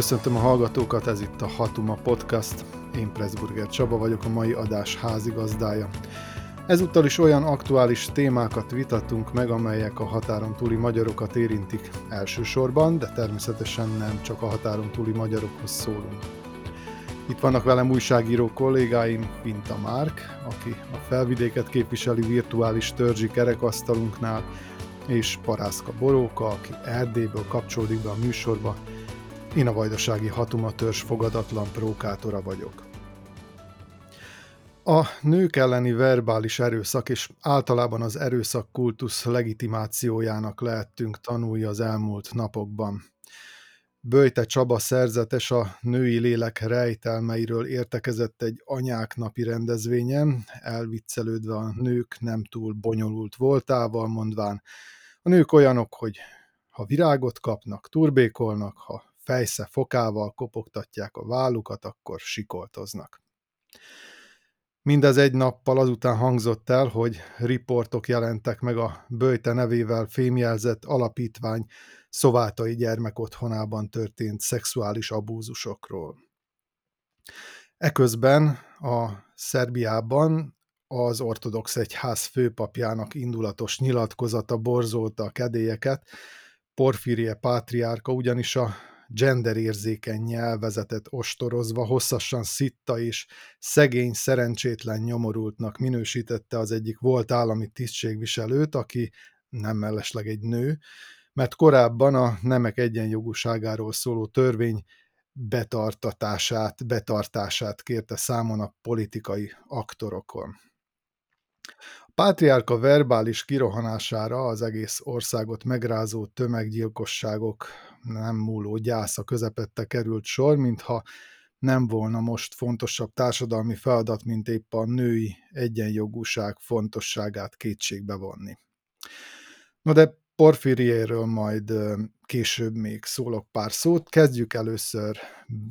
Köszöntöm a hallgatókat, ez itt a Hatuma Podcast. Én Pressburger Csaba vagyok, a mai adás házigazdája. Ezúttal is olyan aktuális témákat vitatunk meg, amelyek a határon túli magyarokat érintik elsősorban, de természetesen nem csak a határon túli magyarokhoz szólunk. Itt vannak velem újságíró kollégáim, Pinta Márk, aki a felvidéket képviseli virtuális törzsi kerekasztalunknál, és Parászka Boróka, aki Erdélyből kapcsolódik be a műsorba. Én a vajdasági Hatuma törzs fogadatlan prókátora vagyok. A nők elleni verbális erőszak és általában az erőszak kultusz legitimációjának lehettünk tanulja az elmúlt napokban. Böjte Csaba szerzetes a női lélek rejtelmeiről értekezett egy anyák napi rendezvényen, elviccelődve a nők nem túl bonyolult voltával, mondván, a nők olyanok, hogy ha virágot kapnak, turbékolnak, ha fejsze fokával kopogtatják a vállukat, akkor sikoltoznak. Mindez egy nappal azután hangzott el, hogy riportok jelentek meg a Böjte nevével fémjelzett alapítvány szovátai gyermekotthonában történt szexuális abúzusokról. Eközben a Szerbiában az ortodox egyház főpapjának indulatos nyilatkozata borzolta a kedélyeket, Porfirie pátriárka ugyanis a genderérzékeny nyelvezetet ostorozva hosszasan szitta és szegény, szerencsétlen nyomorultnak minősítette az egyik volt állami tisztségviselőt, aki nem mellesleg egy nő, mert korábban a nemek egyenjogúságáról szóló törvény betartatását, betartását kérte számon a politikai aktorokon. A pátriárka verbális kirohanására az egész országot megrázó tömeggyilkosságok nem múló gyásza közepette került sor, mintha nem volna most fontosabb társadalmi feladat, mint épp a női egyenjogúság fontosságát kétségbe vonni. No de Porfiriéről majd később még szólok pár szót. Kezdjük először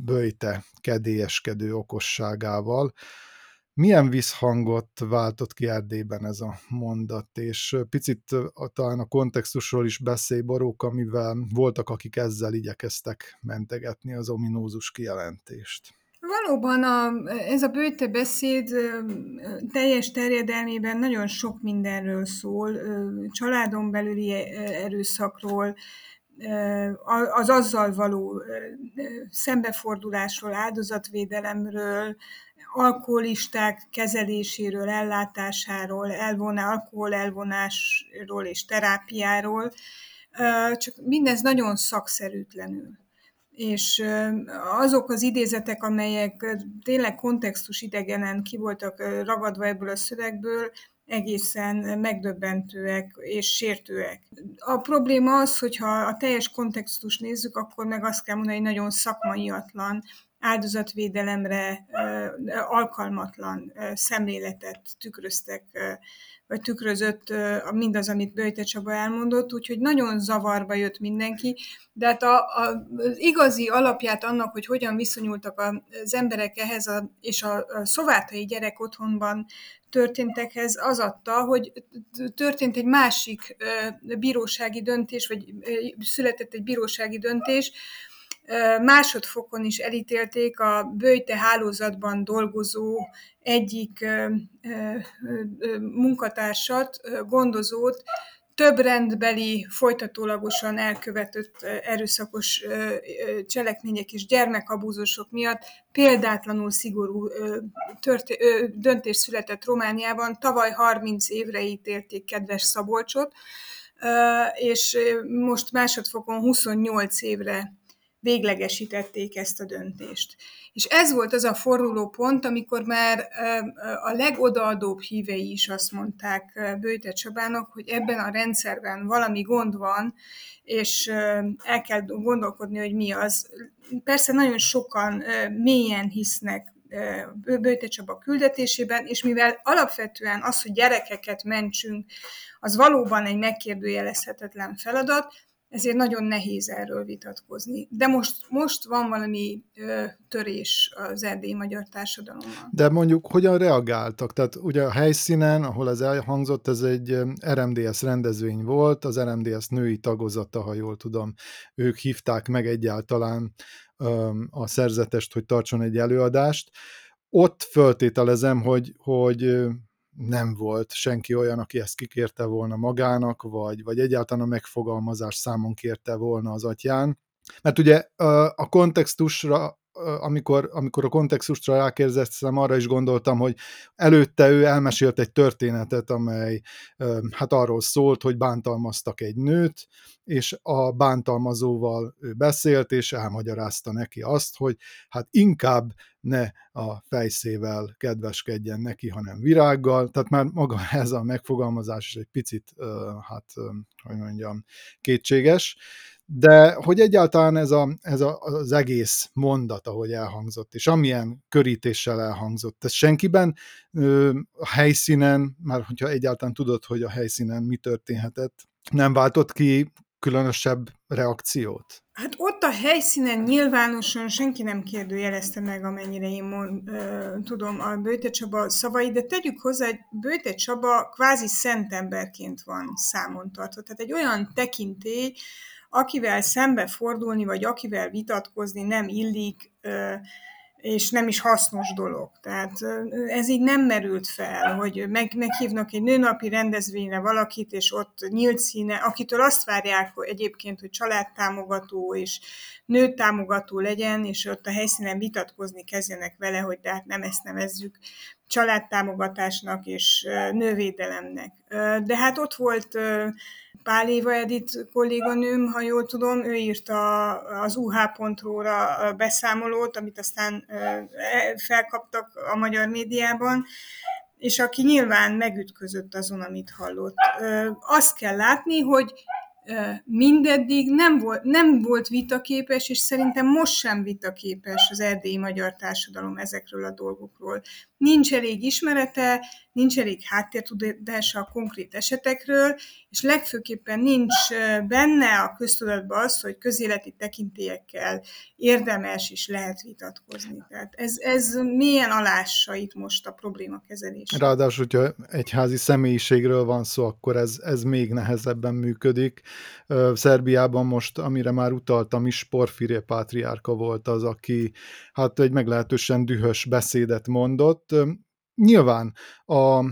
Böjte kedélyeskedő okosságával, milyen visszhangot váltott ki Erdélyben ez a mondat, és picit talán a kontextusról is beszélj, Boróka, mivel voltak, akik ezzel igyekeztek mentegetni az ominózus kijelentést. Valóban a, ez a bőte beszéd teljes terjedelmében nagyon sok mindenről szól, családon belüli erőszakról, az azzal való szembefordulásról, áldozatvédelemről, alkoholisták kezeléséről, ellátásáról, elvonás, alkohol elvonásról és terápiáról, csak mindez nagyon szakszerűtlenül. És azok az idézetek, amelyek tényleg kontextus idegenen ki voltak ragadva ebből a szövegből, egészen megdöbbentőek és sértőek. A probléma az, hogyha a teljes kontextus nézzük, akkor meg azt kell mondani, hogy nagyon szakmaiatlan, áldozatvédelemre alkalmatlan szemléletet tükröztek, vagy tükrözött mindaz, amit Böjte Csaba elmondott, úgyhogy nagyon zavarba jött mindenki, de hát a, a, az igazi alapját annak, hogy hogyan viszonyultak az emberek ehhez, a, és a, a szovátai gyerek otthonban történtekhez az adta, hogy történt egy másik bírósági döntés, vagy született egy bírósági döntés, másodfokon is elítélték a bőjte hálózatban dolgozó egyik munkatársat, gondozót, több rendbeli, folytatólagosan elkövetett erőszakos cselekmények és gyermekabúzusok miatt példátlanul szigorú döntés született Romániában. Tavaly 30 évre ítélték kedves Szabolcsot, és most másodfokon 28 évre véglegesítették ezt a döntést. És ez volt az a forduló pont, amikor már a legodaadóbb hívei is azt mondták Bőte Csabának, hogy ebben a rendszerben valami gond van, és el kell gondolkodni, hogy mi az. Persze nagyon sokan mélyen hisznek Bőte Csaba küldetésében, és mivel alapvetően az, hogy gyerekeket mentsünk, az valóban egy megkérdőjelezhetetlen feladat, ezért nagyon nehéz erről vitatkozni. De most, most van valami ö, törés az erdélyi magyar társadalomban. De mondjuk hogyan reagáltak? Tehát ugye a helyszínen, ahol ez elhangzott, ez egy RMDS rendezvény volt, az RMDS női tagozata, ha jól tudom, ők hívták meg egyáltalán a szerzetest, hogy tartson egy előadást. Ott föltételezem, hogy, hogy nem volt senki olyan, aki ezt kikérte volna magának, vagy, vagy egyáltalán a megfogalmazás számon kérte volna az atyán. Mert ugye a kontextusra amikor, amikor a kontextusra rákérdeztem, arra is gondoltam, hogy előtte ő elmesélt egy történetet, amely hát arról szólt, hogy bántalmaztak egy nőt, és a bántalmazóval ő beszélt, és elmagyarázta neki azt, hogy hát inkább ne a fejszével kedveskedjen neki, hanem virággal, tehát már maga ez a megfogalmazás is egy picit, hát, hogy mondjam, kétséges, de hogy egyáltalán ez, a, ez a, az egész mondat, ahogy elhangzott, és amilyen körítéssel elhangzott, ez senkiben ö, a helyszínen, már hogyha egyáltalán tudod, hogy a helyszínen mi történhetett, nem váltott ki különösebb reakciót? Hát ott a helyszínen nyilvánosan senki nem kérdőjelezte meg, amennyire én mond, ö, tudom a Bőte Csaba szavai, de tegyük hozzá, hogy Bőte Csaba kvázi szentemberként van számon tartva. Tehát egy olyan tekintély, akivel szembe fordulni, vagy akivel vitatkozni nem illik, és nem is hasznos dolog. Tehát ez így nem merült fel, hogy meg, meghívnak egy nőnapi rendezvényre valakit, és ott nyílt színe, akitől azt várják hogy egyébként, hogy családtámogató és nőtámogató legyen, és ott a helyszínen vitatkozni kezdjenek vele, hogy de hát nem ezt nevezzük családtámogatásnak és nővédelemnek. De hát ott volt Pál Éva Edith kolléganőm, ha jól tudom, ő írta az UH.ro-ra beszámolót, amit aztán e, felkaptak a magyar médiában, és aki nyilván megütközött azon, amit hallott. Azt kell látni, hogy mindeddig nem volt, nem volt vitaképes, és szerintem most sem vitaképes az erdélyi magyar társadalom ezekről a dolgokról. Nincs elég ismerete, nincs elég háttértudása a konkrét esetekről, és legfőképpen nincs benne a köztudatban az, hogy közéleti tekintélyekkel érdemes és lehet vitatkozni. Tehát ez, ez milyen alássa itt most a probléma kezelés. Ráadásul, hogyha egy házi személyiségről van szó, akkor ez, ez még nehezebben működik. Szerbiában most, amire már utaltam is, Porfirje Pátriárka volt az, aki hát egy meglehetősen dühös beszédet mondott, Nyilván a,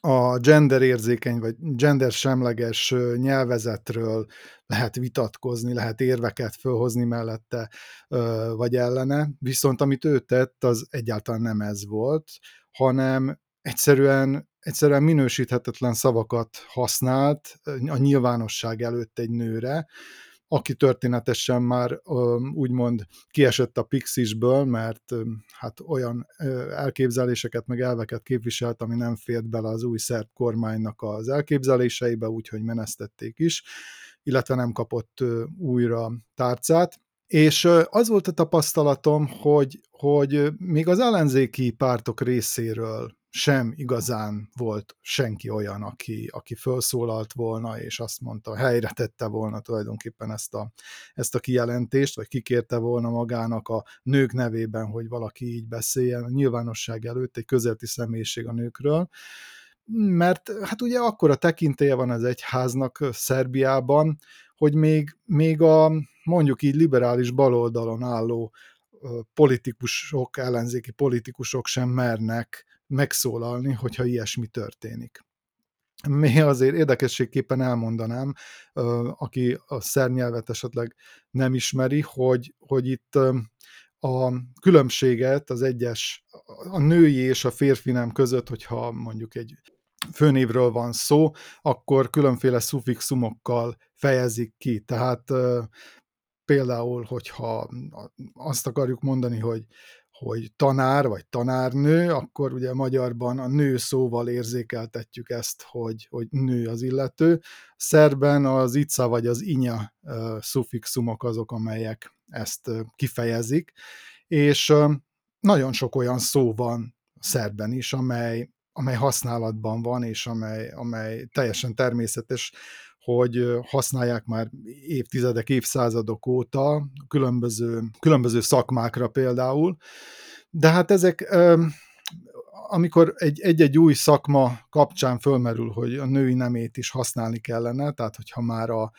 a gender érzékeny vagy gender semleges nyelvezetről lehet vitatkozni, lehet érveket fölhozni mellette vagy ellene, viszont amit ő tett, az egyáltalán nem ez volt, hanem egyszerűen, egyszerűen minősíthetetlen szavakat használt a nyilvánosság előtt egy nőre, aki történetesen már úgymond kiesett a Pixisből, mert hát olyan elképzeléseket meg elveket képviselt, ami nem fért bele az új szerb kormánynak az elképzeléseibe, úgyhogy menesztették is, illetve nem kapott újra tárcát. És az volt a tapasztalatom, hogy, hogy még az ellenzéki pártok részéről sem igazán volt senki olyan, aki, aki felszólalt volna, és azt mondta, helyre tette volna tulajdonképpen ezt a, ezt a kijelentést, vagy kikérte volna magának a nők nevében, hogy valaki így beszéljen a nyilvánosság előtt, egy közéleti személyiség a nőkről, mert hát ugye akkor a tekintélye van az egyháznak Szerbiában, hogy még, még a mondjuk így liberális baloldalon álló politikusok, ellenzéki politikusok sem mernek megszólalni, hogyha ilyesmi történik. Mi azért érdekességképpen elmondanám, aki a szernyelvet esetleg nem ismeri, hogy, hogy itt a különbséget az egyes, a női és a férfi nem között, hogyha mondjuk egy főnévről van szó, akkor különféle szufixumokkal fejezik ki. Tehát például, hogyha azt akarjuk mondani, hogy hogy tanár vagy tanárnő, akkor ugye magyarban a nő szóval érzékeltetjük ezt, hogy, hogy nő az illető. Szerben az ica vagy az inya szufixumok azok, amelyek ezt kifejezik, és nagyon sok olyan szó van szerben is, amely, amely használatban van, és amely, amely teljesen természetes, hogy használják már évtizedek, évszázadok óta, különböző, különböző szakmákra például. De hát ezek, amikor egy-egy új szakma kapcsán fölmerül, hogy a női nemét is használni kellene, tehát hogyha már a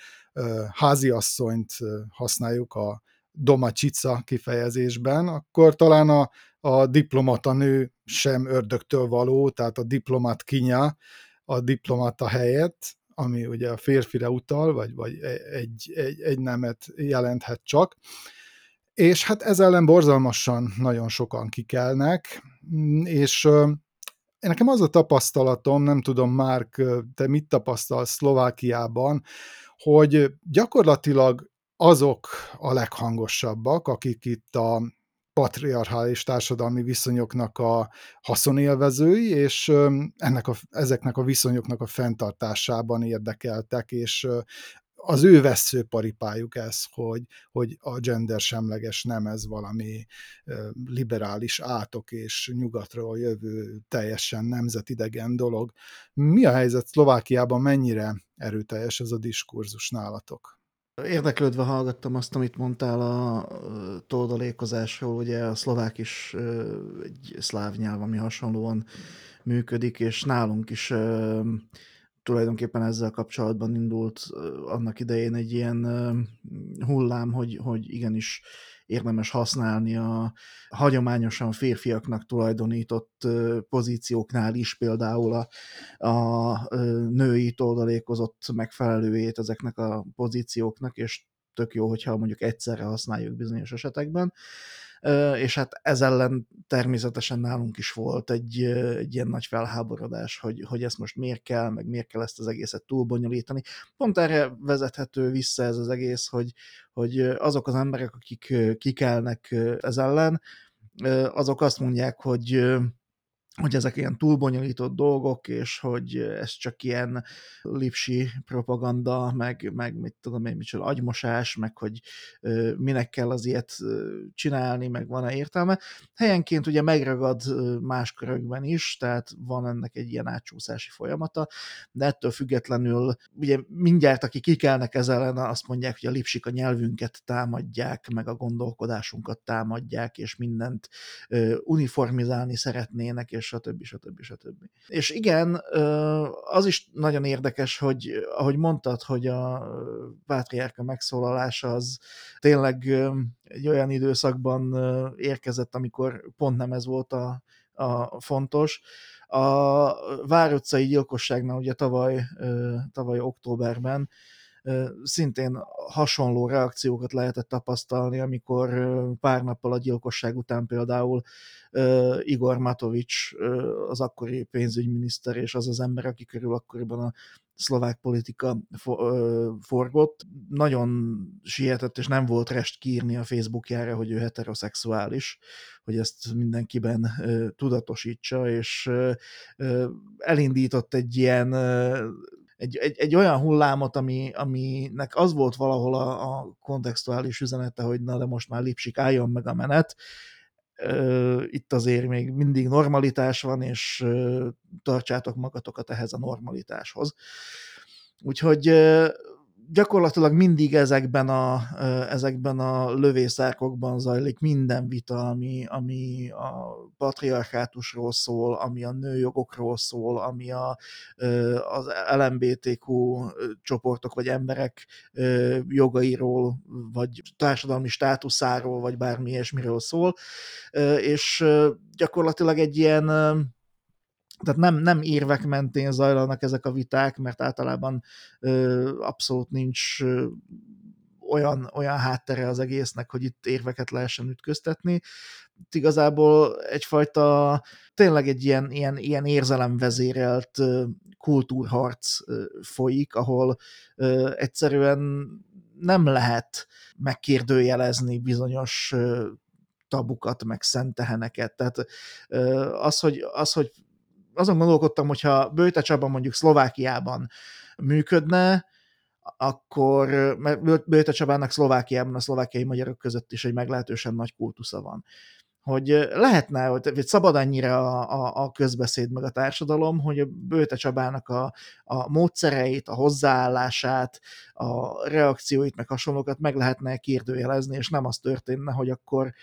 háziasszonyt használjuk a domacsica kifejezésben, akkor talán a, a diplomata nő sem ördögtől való, tehát a diplomat kinya a diplomata helyett, ami ugye a férfire utal, vagy, vagy egy, egy, egy nemet jelenthet csak. És hát ez ellen borzalmasan nagyon sokan kikelnek, és nekem az a tapasztalatom, nem tudom, Márk, te mit tapasztalsz Szlovákiában, hogy gyakorlatilag azok a leghangosabbak, akik itt a patriarchális társadalmi viszonyoknak a haszonélvezői, és ennek a, ezeknek a viszonyoknak a fenntartásában érdekeltek, és az ő veszőparipájuk ez, hogy, hogy a gender semleges nem ez valami liberális átok és nyugatról jövő teljesen nemzetidegen dolog. Mi a helyzet Szlovákiában, mennyire erőteljes ez a diskurzus nálatok? Érdeklődve hallgattam azt, amit mondtál a toldalékozásról, ugye a szlovák is egy szláv nyelv, ami hasonlóan működik, és nálunk is tulajdonképpen ezzel kapcsolatban indult annak idején egy ilyen hullám, hogy, hogy igenis érdemes használni a hagyományosan férfiaknak tulajdonított pozícióknál is például a, a női toldalékozott megfelelőjét ezeknek a pozícióknak, és tök jó, hogyha mondjuk egyszerre használjuk bizonyos esetekben és hát ez ellen természetesen nálunk is volt egy, egy ilyen nagy felháborodás, hogy, hogy ezt most miért kell, meg miért kell ezt az egészet túlbonyolítani. Pont erre vezethető vissza ez az egész, hogy, hogy azok az emberek, akik kikelnek ez ellen, azok azt mondják, hogy hogy ezek ilyen túlbonyolított dolgok, és hogy ez csak ilyen lipsi propaganda, meg, meg mit tudom én, micsoda agymosás, meg hogy minek kell az ilyet csinálni, meg van-e értelme. Helyenként ugye megragad más körökben is, tehát van ennek egy ilyen átcsúszási folyamata, de ettől függetlenül ugye mindjárt, akik kikelnek ezzel ellen, azt mondják, hogy a lipsik a nyelvünket támadják, meg a gondolkodásunkat támadják, és mindent uniformizálni szeretnének, és stb. stb. stb. És igen, az is nagyon érdekes, hogy ahogy mondtad, hogy a pátriárka megszólalása az tényleg egy olyan időszakban érkezett, amikor pont nem ez volt a, a fontos. A Vár utcai gyilkosságnál ugye tavaly, tavaly októberben szintén hasonló reakciókat lehetett tapasztalni, amikor pár nappal a gyilkosság után például Igor Matovics, az akkori pénzügyminiszter, és az az ember, aki körül akkoriban a szlovák politika forgott, nagyon sietett, és nem volt rest kiírni a Facebookjára, hogy ő heteroszexuális, hogy ezt mindenkiben tudatosítsa, és elindított egy ilyen egy, egy, egy olyan hullámot, ami, aminek az volt valahol a, a kontextuális üzenete, hogy na de most már Lipsik álljon meg a menet, itt azért még mindig normalitás van, és tartsátok magatokat ehhez a normalitáshoz. Úgyhogy gyakorlatilag mindig ezekben a, ezekben a lövészárkokban zajlik minden vita, ami, ami a patriarkátusról szól, ami a nőjogokról szól, ami a, az LMBTQ csoportok vagy emberek jogairól, vagy társadalmi státuszáról, vagy bármi ilyesmiről szól, és gyakorlatilag egy ilyen tehát nem, nem érvek mentén zajlanak ezek a viták, mert általában ö, abszolút nincs ö, olyan, olyan háttere az egésznek, hogy itt érveket lehessen ütköztetni. Itt igazából egyfajta, tényleg egy ilyen, ilyen, ilyen érzelemvezérelt kultúrharc folyik, ahol egyszerűen nem lehet megkérdőjelezni bizonyos tabukat, meg szenteheneket. Tehát az, hogy, az, hogy azon gondolkodtam, hogyha Bőte Csaba mondjuk Szlovákiában működne, akkor, mert Bőte Csabának Szlovákiában a szlovákiai magyarok között is egy meglehetősen nagy kultusza van. Hogy lehetne, hogy szabad annyira a, a, a közbeszéd meg a társadalom, hogy a Bőte Csabának a, a módszereit, a hozzáállását, a reakcióit, meg hasonlókat meg lehetne kérdőjelezni, és nem az történne, hogy akkor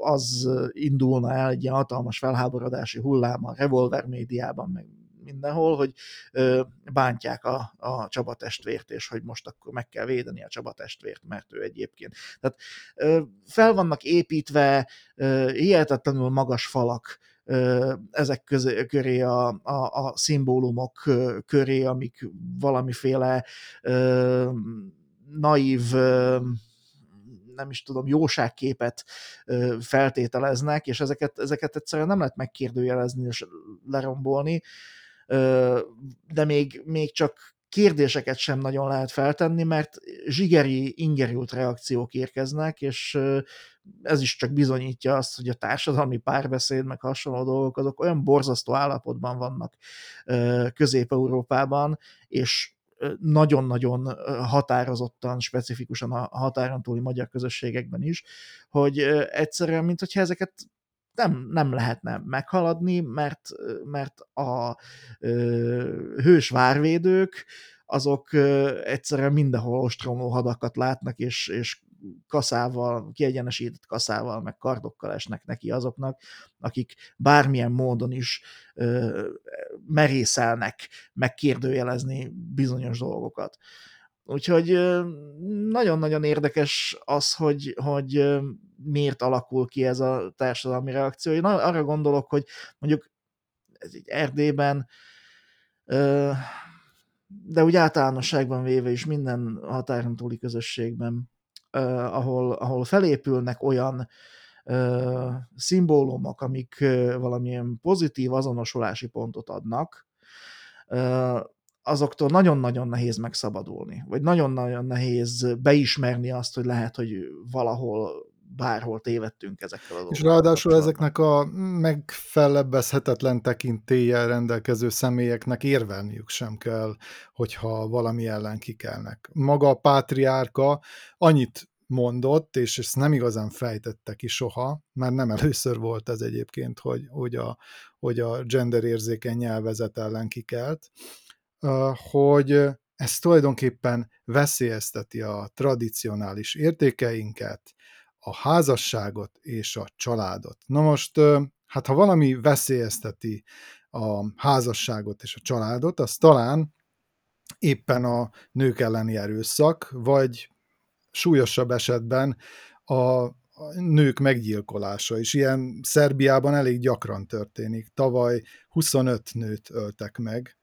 az indulna el egy ilyen hatalmas felháborodási hullám a revolver médiában, meg mindenhol, hogy ö, bántják a, a Csaba testvért, és hogy most akkor meg kell védeni a Csaba testvért, mert ő egyébként. Tehát ö, fel vannak építve ö, hihetetlenül magas falak ezek közé, köré a, a, a szimbólumok köré, amik valamiféle ö, naív ö, nem is tudom, jóságképet feltételeznek, és ezeket, ezeket egyszerűen nem lehet megkérdőjelezni és lerombolni, de még, még csak kérdéseket sem nagyon lehet feltenni, mert zsigeri, ingerült reakciók érkeznek, és ez is csak bizonyítja azt, hogy a társadalmi párbeszéd, meg hasonló dolgok, azok olyan borzasztó állapotban vannak Közép-Európában, és nagyon-nagyon határozottan, specifikusan a határon túli magyar közösségekben is, hogy egyszerűen, mint hogyha ezeket nem, nem lehetne meghaladni, mert, mert a ö, hős várvédők azok ö, egyszerűen mindenhol ostromló hadakat látnak, és, és kaszával, kiegyenesített kaszával, meg kardokkal esnek neki azoknak, akik bármilyen módon is ö, merészelnek megkérdőjelezni bizonyos dolgokat. Úgyhogy nagyon-nagyon érdekes az, hogy, hogy miért alakul ki ez a társadalmi reakció. Én arra gondolok, hogy mondjuk ez így Erdélyben, de úgy általánosságban véve is minden határon túli közösségben, ahol, ahol felépülnek olyan szimbólumok, amik valamilyen pozitív azonosulási pontot adnak, azoktól nagyon-nagyon nehéz megszabadulni, vagy nagyon-nagyon nehéz beismerni azt, hogy lehet, hogy valahol bárhol tévedtünk ezekkel a dolgokkal. És ráadásul ezeknek a megfelebbezhetetlen tekintéllyel rendelkező személyeknek érvelniük sem kell, hogyha valami ellen kikelnek. Maga a pátriárka annyit mondott, és ezt nem igazán fejtette ki soha, már nem először volt ez egyébként, hogy, hogy, a, hogy a genderérzékeny nyelvezet ellen kikelt, hogy ez tulajdonképpen veszélyezteti a tradicionális értékeinket, a házasságot és a családot. Na most, hát ha valami veszélyezteti a házasságot és a családot, az talán éppen a nők elleni erőszak, vagy súlyosabb esetben a nők meggyilkolása is. Ilyen Szerbiában elég gyakran történik. Tavaly 25 nőt öltek meg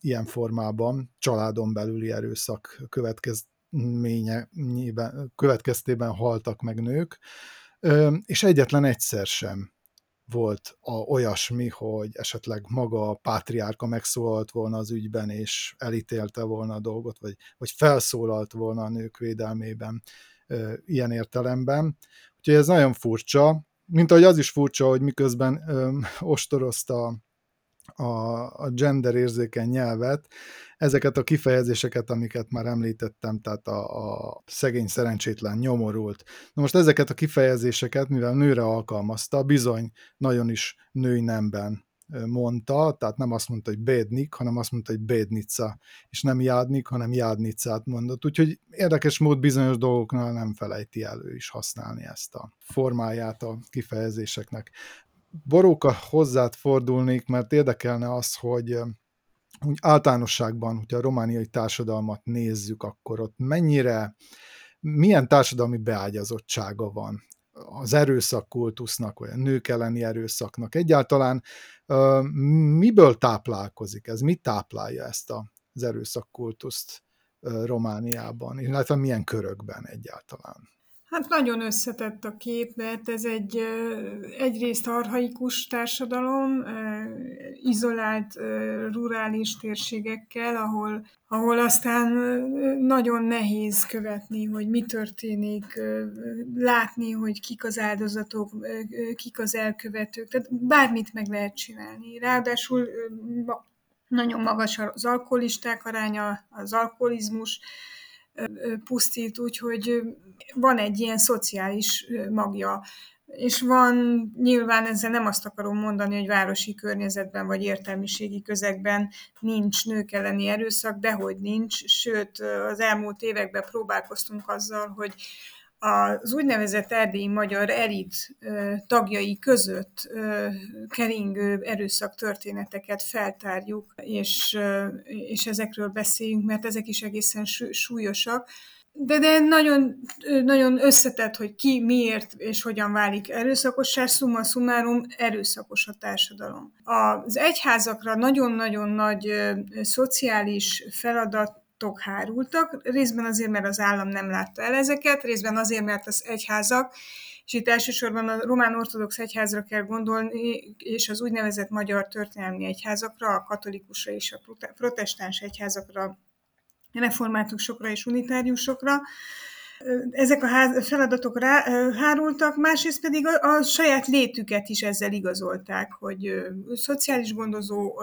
ilyen formában, családon belüli erőszak következtében haltak meg nők, és egyetlen egyszer sem volt a, olyasmi, hogy esetleg maga a pátriárka megszólalt volna az ügyben, és elítélte volna a dolgot, vagy, vagy felszólalt volna a nők védelmében ilyen értelemben. Úgyhogy ez nagyon furcsa, mint ahogy az is furcsa, hogy miközben ö, ostorozta a, a gender érzékeny nyelvet, ezeket a kifejezéseket, amiket már említettem, tehát a, a szegény szerencsétlen nyomorult. Na most ezeket a kifejezéseket, mivel nőre alkalmazta, bizony nagyon is női nemben mondta, tehát nem azt mondta, hogy Bédnik, hanem azt mondta, hogy Bédnica, és nem Jádnik, hanem Jádnicát mondott. Úgyhogy érdekes mód bizonyos dolgoknál nem felejti elő is használni ezt a formáját a kifejezéseknek. Boróka hozzád fordulnék, mert érdekelne az, hogy úgy áltanosságban, hogyha a romániai társadalmat nézzük, akkor ott mennyire, milyen társadalmi beágyazottsága van az erőszakkultusznak, vagy a nők elleni erőszaknak. Egyáltalán miből táplálkozik ez? Mi táplálja ezt az erőszakkultuszt Romániában, illetve milyen körökben egyáltalán? Hát nagyon összetett a kép, mert ez egy egyrészt arhaikus társadalom, izolált rurális térségekkel, ahol, ahol aztán nagyon nehéz követni, hogy mi történik, látni, hogy kik az áldozatok, kik az elkövetők, tehát bármit meg lehet csinálni. Ráadásul nagyon magas az alkoholisták aránya, az alkoholizmus, pusztít, úgyhogy van egy ilyen szociális magja. És van, nyilván ezzel nem azt akarom mondani, hogy városi környezetben vagy értelmiségi közegben nincs nők elleni erőszak, de hogy nincs, sőt az elmúlt években próbálkoztunk azzal, hogy az úgynevezett erdélyi magyar elit tagjai között keringő erőszak történeteket feltárjuk, és, és ezekről beszéljünk, mert ezek is egészen súlyosak. De, de nagyon, nagyon összetett, hogy ki miért és hogyan válik erőszakossá, summa summarum erőszakos a társadalom. Az egyházakra nagyon-nagyon nagy szociális feladat adatok hárultak, részben azért, mert az állam nem látta el ezeket, részben azért, mert az egyházak, és itt elsősorban a román ortodox egyházra kell gondolni, és az úgynevezett magyar történelmi egyházakra, a katolikusra és a protestáns egyházakra, reformátusokra és unitáriusokra, ezek a feladatok rá, hárultak, másrészt pedig a, a saját létüket is ezzel igazolták, hogy szociális gondozó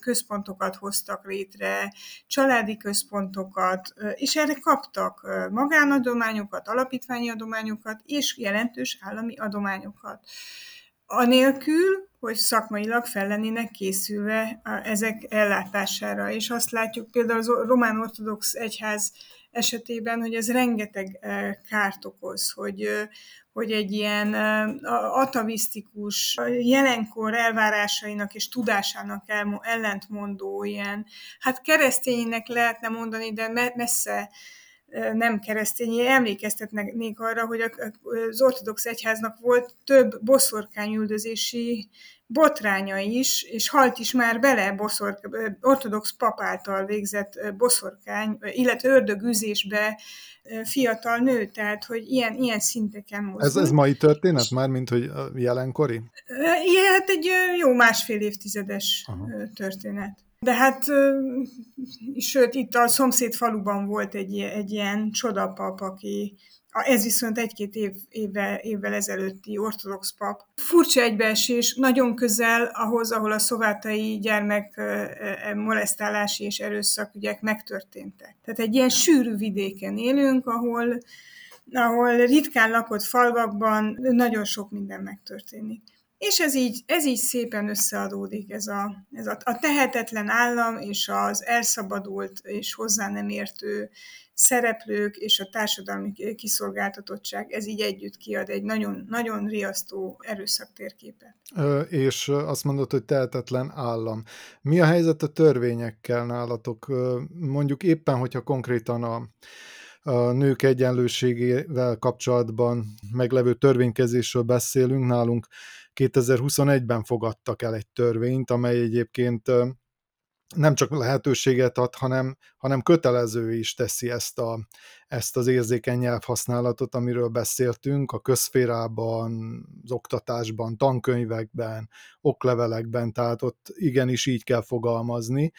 központokat hoztak létre, családi központokat, és erre kaptak magánadományokat, alapítványi adományokat és jelentős állami adományokat. Anélkül, hogy szakmailag fel lennének készülve ezek ellátására. És azt látjuk például az román ortodox egyház esetében, hogy ez rengeteg kárt okoz, hogy, hogy egy ilyen atavisztikus, jelenkor elvárásainak és tudásának ellentmondó ilyen, hát kereszténynek lehetne mondani, de messze nem keresztényé emlékeztetnék arra, hogy az ortodox egyháznak volt több boszorkányüldözési botránya is, és halt is már bele boszor, ortodox pap által végzett boszorkány, illetve ördögűzésbe fiatal nő, tehát hogy ilyen, ilyen szinteken mozdul. Ez, ez mai történet már, mint hogy jelenkori? Igen, hát egy jó másfél évtizedes Aha. történet. De hát, sőt, itt a szomszéd faluban volt egy, egy ilyen csodapap, aki ez viszont egy-két év, évvel, évvel ezelőtti ortodox pap. Furcsa egybeesés, nagyon közel ahhoz, ahol a szovátai gyermek molesztálási és erőszakügyek megtörténtek. Tehát egy ilyen sűrű vidéken élünk, ahol, ahol ritkán lakott falvakban nagyon sok minden megtörténik. És ez így, ez így szépen összeadódik, ez, a, ez a, a tehetetlen állam és az elszabadult és hozzá nem értő szereplők és a társadalmi kiszolgáltatottság, ez így együtt kiad egy nagyon, nagyon riasztó erőszaktérképet. És azt mondod, hogy tehetetlen állam. Mi a helyzet a törvényekkel nálatok? Mondjuk éppen, hogyha konkrétan a, a nők egyenlőségével kapcsolatban meglevő törvénykezésről beszélünk, nálunk 2021-ben fogadtak el egy törvényt, amely egyébként nem csak lehetőséget ad, hanem, hanem kötelező is teszi ezt, a, ezt az érzékeny nyelvhasználatot, amiről beszéltünk a közférában, az oktatásban, tankönyvekben, oklevelekben, tehát ott igenis így kell fogalmazni.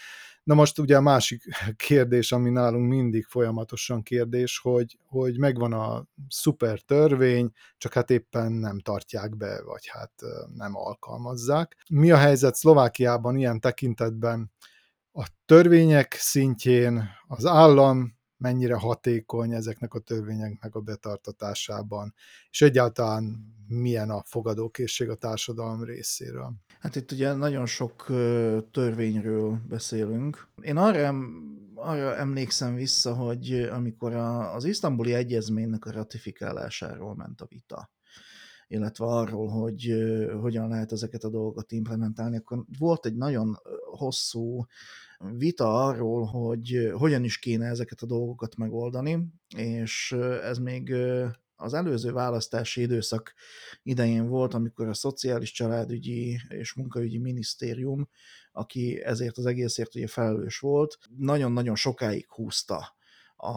Na most ugye a másik kérdés, ami nálunk mindig folyamatosan kérdés, hogy, hogy megvan a szuper törvény, csak hát éppen nem tartják be, vagy hát nem alkalmazzák. Mi a helyzet Szlovákiában ilyen tekintetben? A törvények szintjén az állam mennyire hatékony ezeknek a törvényeknek a betartatásában, és egyáltalán milyen a fogadókészség a társadalom részéről. Hát itt ugye nagyon sok törvényről beszélünk. Én arra, arra emlékszem vissza, hogy amikor a, az isztambuli egyezménynek a ratifikálásáról ment a vita, illetve arról, hogy hogyan lehet ezeket a dolgokat implementálni, akkor volt egy nagyon hosszú vita arról, hogy hogyan is kéne ezeket a dolgokat megoldani, és ez még az előző választási időszak idején volt, amikor a Szociális Családügyi és Munkaügyi Minisztérium, aki ezért az egészért ugye felelős volt, nagyon-nagyon sokáig húzta a,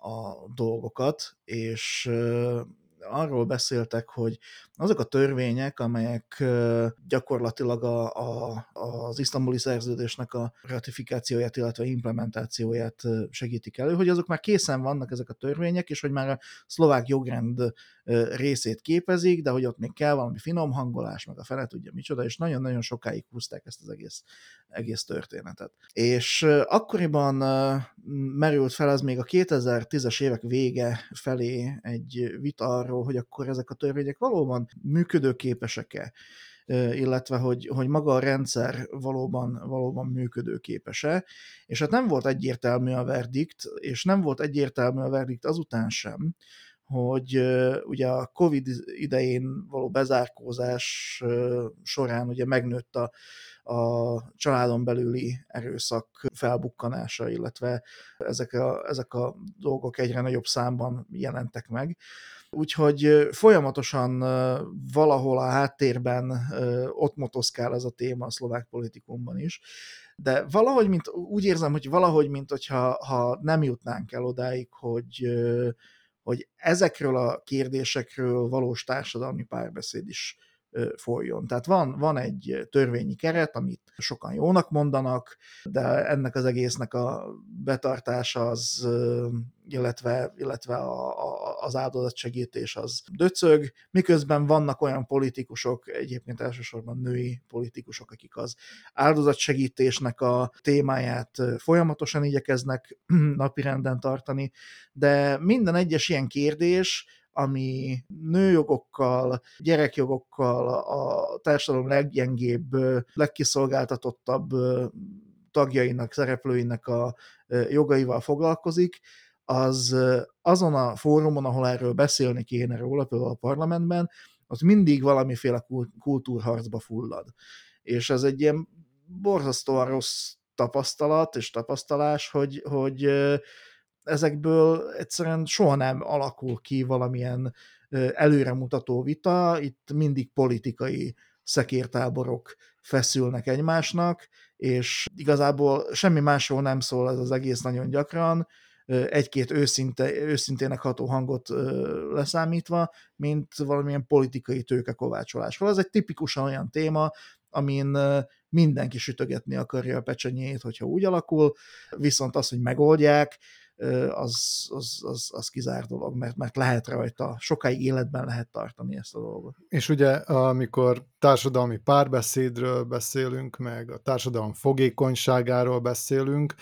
a dolgokat, és arról beszéltek, hogy azok a törvények, amelyek gyakorlatilag a, a, az isztambuli szerződésnek a ratifikációját, illetve implementációját segítik elő, hogy azok már készen vannak ezek a törvények, és hogy már a szlovák jogrend részét képezik, de hogy ott még kell valami finom hangolás, meg a fele tudja micsoda, és nagyon-nagyon sokáig húzták ezt az egész, egész történetet. És akkoriban merült fel az még a 2010-es évek vége felé egy vita arról, hogy akkor ezek a törvények valóban működőképesek-e, illetve hogy, hogy maga a rendszer valóban, valóban működőképes-e, és hát nem volt egyértelmű a verdikt, és nem volt egyértelmű a verdikt azután sem, hogy ugye a Covid idején való bezárkózás során ugye megnőtt a, a családon belüli erőszak felbukkanása, illetve ezek a, ezek a dolgok egyre nagyobb számban jelentek meg. Úgyhogy folyamatosan valahol a háttérben ott motoszkál ez a téma a szlovák politikumban is, de valahogy, mint, úgy érzem, hogy valahogy, mint hogyha ha nem jutnánk el odáig, hogy, hogy ezekről a kérdésekről valós társadalmi párbeszéd is folyjon. Tehát van, van egy törvényi keret, amit sokan jónak mondanak, de ennek az egésznek a betartása az, illetve, illetve a, a, az áldozatsegítés az döcög, miközben vannak olyan politikusok, egyébként elsősorban női politikusok, akik az áldozatsegítésnek a témáját folyamatosan igyekeznek napirenden tartani, de minden egyes ilyen kérdés ami nőjogokkal, gyerekjogokkal, a társadalom leggyengébb, legkiszolgáltatottabb tagjainak, szereplőinek a jogaival foglalkozik, az azon a fórumon, ahol erről beszélni kéne róla, például a parlamentben, az mindig valamiféle kultúrharcba fullad. És ez egy ilyen borzasztóan rossz tapasztalat és tapasztalás, hogy, hogy ezekből egyszerűen soha nem alakul ki valamilyen előremutató vita, itt mindig politikai szekértáborok feszülnek egymásnak, és igazából semmi másról nem szól ez az egész nagyon gyakran, egy-két őszinte, őszintének ható hangot leszámítva, mint valamilyen politikai tőkekovácsolásról. Ez egy tipikusan olyan téma, amin mindenki sütögetni akarja a pecsenyét, hogyha úgy alakul, viszont az, hogy megoldják, az, az, az, az kizár dolog, mert, mert lehet rajta, sokáig életben lehet tartani ezt a dolgot. És ugye, amikor társadalmi párbeszédről beszélünk, meg a társadalom fogékonyságáról beszélünk,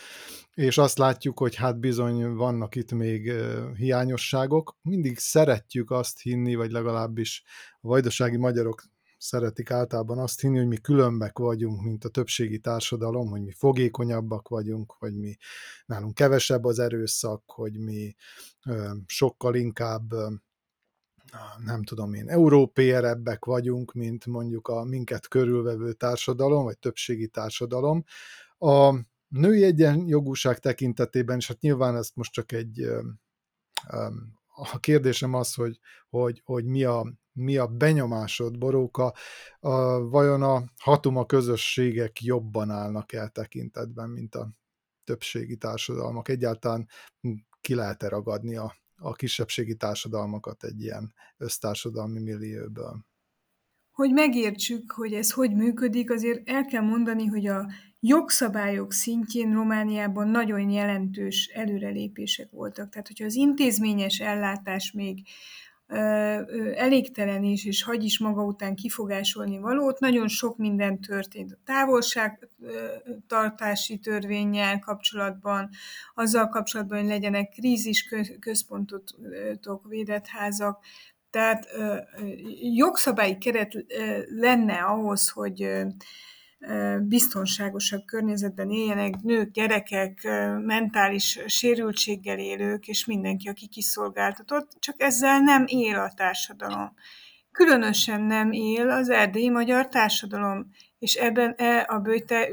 és azt látjuk, hogy hát bizony vannak itt még hiányosságok, mindig szeretjük azt hinni, vagy legalábbis a vajdasági magyarok szeretik általában azt hinni, hogy mi különbek vagyunk, mint a többségi társadalom, hogy mi fogékonyabbak vagyunk, hogy mi nálunk kevesebb az erőszak, hogy mi ö, sokkal inkább ö, nem tudom én, európérebbek vagyunk, mint mondjuk a minket körülvevő társadalom, vagy többségi társadalom. A női egyenjogúság tekintetében, és hát nyilván ezt most csak egy a kérdésem az, hogy, hogy, hogy mi, a, mi a benyomásod, Boróka, a, vajon a hatuma közösségek jobban állnak el tekintetben, mint a többségi társadalmak? Egyáltalán ki lehet-e ragadni a, a kisebbségi társadalmakat egy ilyen össztársadalmi millióből? Hogy megértsük, hogy ez hogy működik, azért el kell mondani, hogy a jogszabályok szintjén Romániában nagyon jelentős előrelépések voltak. Tehát, hogyha az intézményes ellátás még elégtelen is, és hagy is maga után kifogásolni valót. Nagyon sok minden történt a távolságtartási törvényel kapcsolatban, azzal kapcsolatban, hogy legyenek krízis központok, védett házak, tehát jogszabályi keret lenne ahhoz, hogy biztonságosabb környezetben éljenek nők, gyerekek, mentális sérültséggel élők, és mindenki, aki kiszolgáltatott, csak ezzel nem él a társadalom. Különösen nem él az erdélyi magyar társadalom, és ebben e, a bőte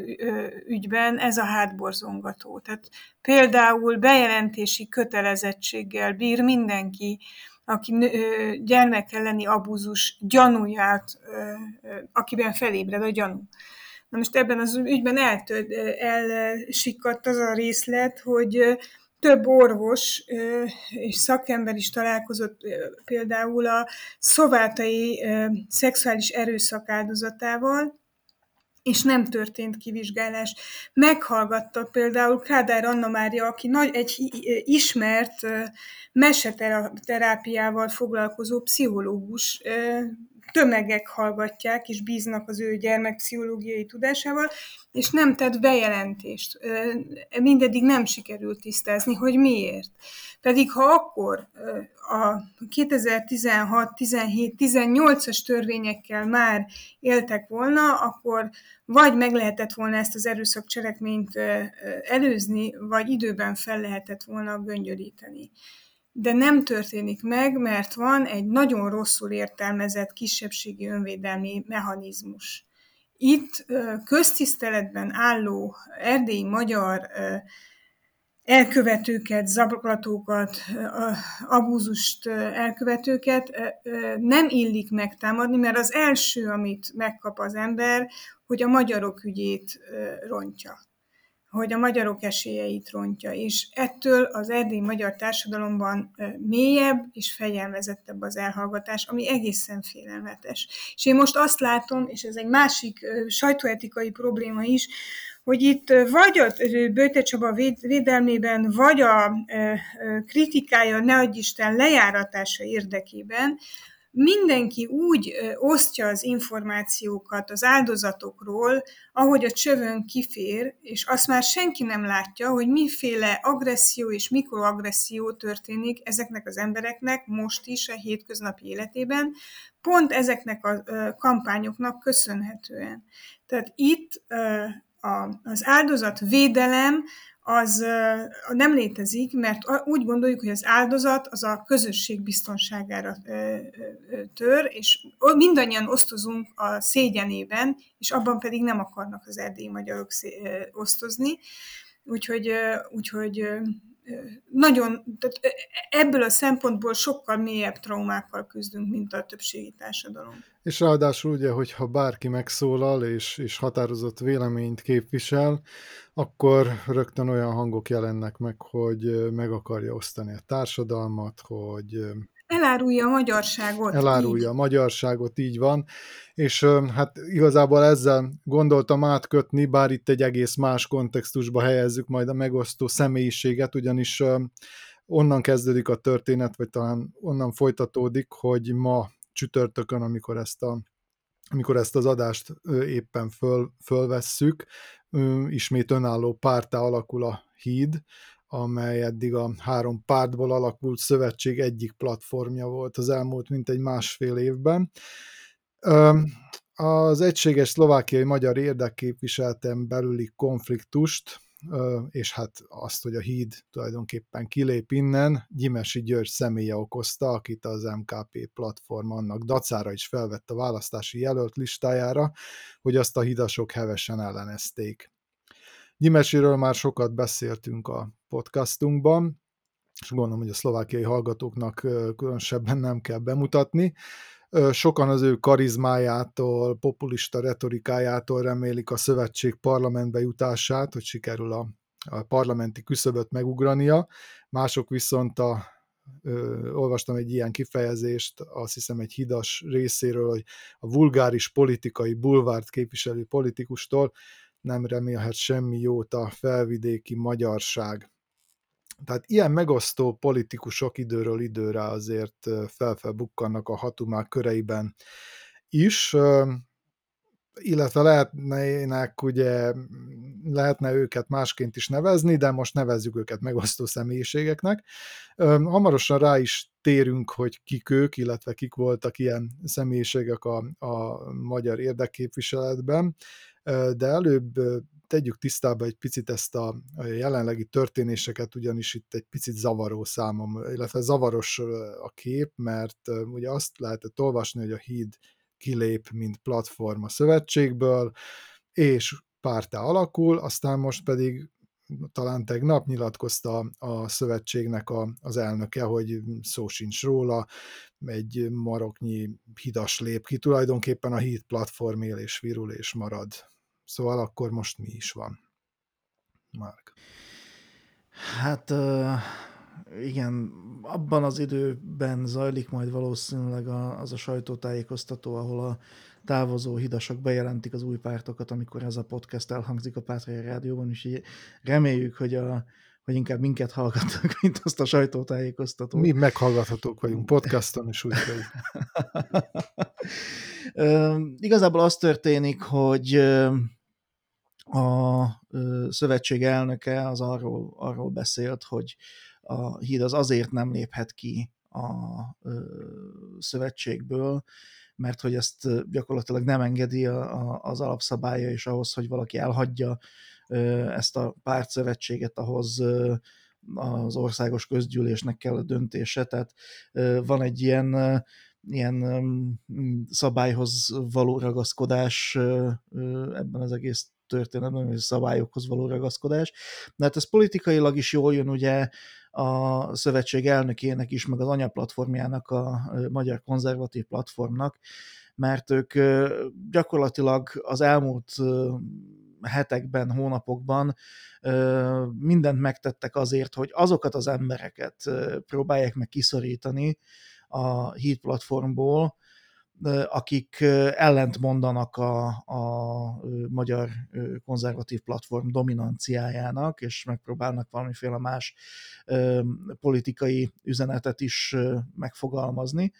ügyben ez a hátborzongató. Tehát például bejelentési kötelezettséggel bír mindenki, aki gyermek elleni abúzus gyanúját, akiben felébred a gyanú. Na most ebben az ügyben eltöd, elsikadt az a részlet, hogy több orvos és szakember is találkozott például a szovátai szexuális erőszak áldozatával, és nem történt kivizsgálás. Meghallgatta például Kádár Anna Mária, aki nagy, egy ismert meseterápiával foglalkozó pszichológus tömegek hallgatják és bíznak az ő gyermekpszichológiai tudásával, és nem tett bejelentést. Mindeddig nem sikerült tisztázni, hogy miért. Pedig ha akkor a 2016, 17, 18-as törvényekkel már éltek volna, akkor vagy meg lehetett volna ezt az erőszakcselekményt előzni, vagy időben fel lehetett volna göngyölíteni de nem történik meg, mert van egy nagyon rosszul értelmezett kisebbségi önvédelmi mechanizmus. Itt köztiszteletben álló erdélyi magyar elkövetőket, zaklatókat, abúzust elkövetőket nem illik megtámadni, mert az első, amit megkap az ember, hogy a magyarok ügyét rontja hogy a magyarok esélyeit rontja, és ettől az erdélyi magyar társadalomban mélyebb és fegyelmezettebb az elhallgatás, ami egészen félelmetes. És én most azt látom, és ez egy másik sajtóetikai probléma is, hogy itt vagy a Bőte Csaba védelmében, vagy a kritikája, ne Isten lejáratása érdekében mindenki úgy osztja az információkat az áldozatokról, ahogy a csövön kifér, és azt már senki nem látja, hogy miféle agresszió és mikroagresszió történik ezeknek az embereknek most is a hétköznapi életében, pont ezeknek a kampányoknak köszönhetően. Tehát itt az áldozat védelem az nem létezik, mert úgy gondoljuk, hogy az áldozat az a közösség biztonságára tör, és mindannyian osztozunk a szégyenében, és abban pedig nem akarnak az erdélyi magyarok osztozni. Úgyhogy, úgyhogy nagyon, tehát ebből a szempontból sokkal mélyebb traumákkal küzdünk, mint a többségi társadalom. És ráadásul ugye, hogyha bárki megszólal és, és határozott véleményt képvisel, akkor rögtön olyan hangok jelennek meg, hogy meg akarja osztani a társadalmat, hogy Elárulja a magyarságot. Elárulja így. a magyarságot, így van. És hát igazából ezzel gondoltam átkötni, bár itt egy egész más kontextusba helyezzük majd a megosztó személyiséget, ugyanis onnan kezdődik a történet, vagy talán onnan folytatódik, hogy ma csütörtökön, amikor ezt a amikor ezt az adást éppen föl, fölvesszük, ismét önálló pártá alakul a híd, amely eddig a három pártból alakult szövetség egyik platformja volt az elmúlt mintegy másfél évben. Az egységes szlovákiai magyar érdekképviseletem belüli konfliktust, és hát azt, hogy a híd tulajdonképpen kilép innen, Gyimesi György személye okozta, akit az MKP platform annak dacára is felvett a választási jelölt listájára, hogy azt a hidasok hevesen ellenezték. Gyimesiről már sokat beszéltünk a podcastunkban, és gondolom, hogy a szlovákiai hallgatóknak különösebben nem kell bemutatni. Sokan az ő karizmájától, populista retorikájától remélik a szövetség parlamentbe jutását, hogy sikerül a, a parlamenti küszöböt megugrania, mások viszont a, ö, olvastam egy ilyen kifejezést, azt hiszem egy hidas részéről, hogy a vulgáris politikai bulvárt képviselő politikustól nem remélhet semmi jót a felvidéki magyarság. Tehát ilyen megosztó politikusok időről időre azért felfelbukkannak a hatumák köreiben is, illetve lehetnének, ugye, lehetne őket másként is nevezni, de most nevezzük őket megosztó személyiségeknek. Hamarosan rá is térünk, hogy kik ők, illetve kik voltak ilyen személyiségek a, a magyar érdekképviseletben, de előbb tegyük tisztába egy picit ezt a, jelenlegi történéseket, ugyanis itt egy picit zavaró számom, illetve zavaros a kép, mert ugye azt lehetett olvasni, hogy a híd kilép, mint platform a szövetségből, és pártá alakul, aztán most pedig talán tegnap nyilatkozta a szövetségnek a, az elnöke, hogy szó sincs róla, egy maroknyi hidas lép ki, tulajdonképpen a híd platform él és virul és marad. Szóval akkor most mi is van? Márk. Hát igen, abban az időben zajlik majd valószínűleg az a sajtótájékoztató, ahol a távozó hidasok bejelentik az új pártokat, amikor ez a podcast elhangzik a Pátria Rádióban, és így reméljük, hogy, a, hogy inkább minket hallgatnak, mint azt a sajtótájékoztatót. Mi meghallgathatók vagyunk podcaston is, úgyhogy. Igazából az történik, hogy a szövetség elnöke az arról, arról beszélt, hogy a híd az azért nem léphet ki a szövetségből, mert hogy ezt gyakorlatilag nem engedi a, a, az alapszabálya, és ahhoz, hogy valaki elhagyja ezt a pártszövetséget, ahhoz az országos közgyűlésnek kell a döntése, tehát van egy ilyen, ilyen szabályhoz való ragaszkodás ebben az egész történetben, vagy szabályokhoz való ragaszkodás. De hát ez politikailag is jól jön ugye a szövetség elnökének is, meg az anyaplatformjának, a Magyar Konzervatív Platformnak, mert ők gyakorlatilag az elmúlt hetekben, hónapokban mindent megtettek azért, hogy azokat az embereket próbálják meg kiszorítani a Heat platformból, akik ellent mondanak a, a magyar konzervatív platform dominanciájának, és megpróbálnak valamiféle más politikai üzenetet is megfogalmazni